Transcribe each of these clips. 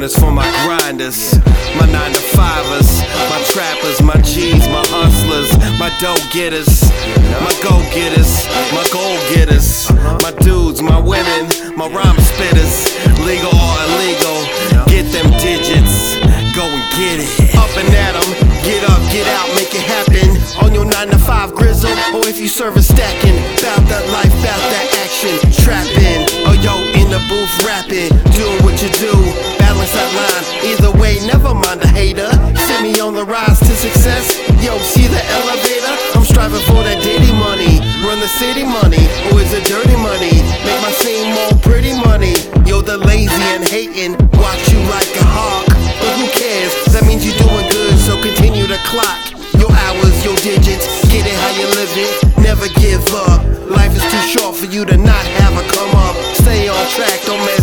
one is for my grinders, my nine to fivers, my trappers, my G's, my hustlers, my dough getters, my go getters, my goal getters, my dudes, my women, my rhyme spitters, legal or illegal. Get them digits, go and get it. Up and at 'em, get up, get out, make it happen. On your nine to five grizzle, or if you serve serving stacking, bout that life, bout that action, trapping. Oh yo, in the booth rapping, doing what you do, success. Yo, see the elevator? I'm striving for that daily money, run the city money, or is it dirty money? Make my scene more pretty money. Yo, the lazy and hating, watch you like a hawk. But who cares? That means you're doing good, so continue to clock. Your hours, your digits, get it how you live it. Never give up. Life is too short for you to not have a come up. Stay on track, don't mess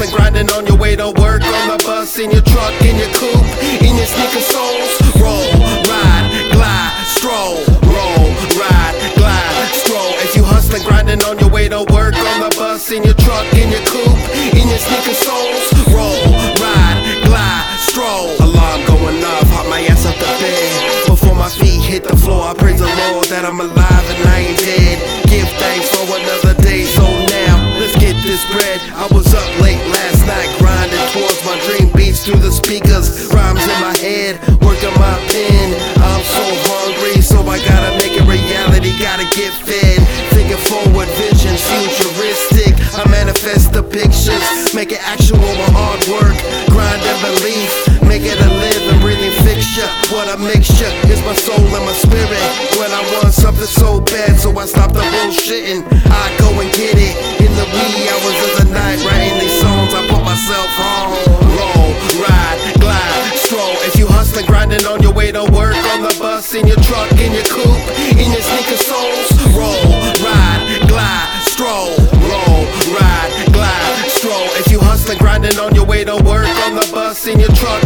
hustling, grinding on your way to work, on the bus, in your truck, in your coupe, in your sneaker soles. Roll, ride, glide, stroll. Roll, ride, glide, stroll. If you hustling, grinding on your way to work, on the bus, in your truck, in your coupe, in your sneaker soles. Roll, ride, glide, stroll. Alarm going off, hop my ass up the bed. Before my feet hit the floor, I praise the Lord that I'm alive and I ain't dead. Give thanks for another day, so now let's get this bread. I was up late through the speakers. Rhymes in my head, working my pen. I'm so hungry, so I gotta make it reality, gotta get fed. Thinking forward vision, futuristic. I manifest the pictures, make it actual with hard work, grind and belief. Make it a living, breathing fixture. What a mixture is my soul and my spirit. When I want something so bad, so I stop the bullshitting. I go and get it in the wee hours of the night, writing these songs. I put myself on. Bus, in your truck, in your coupe, in your sneaker soles. Roll, ride, glide, stroll. Roll, ride, glide, stroll. If you hustling, grinding on your way to work, on the bus, in your truck,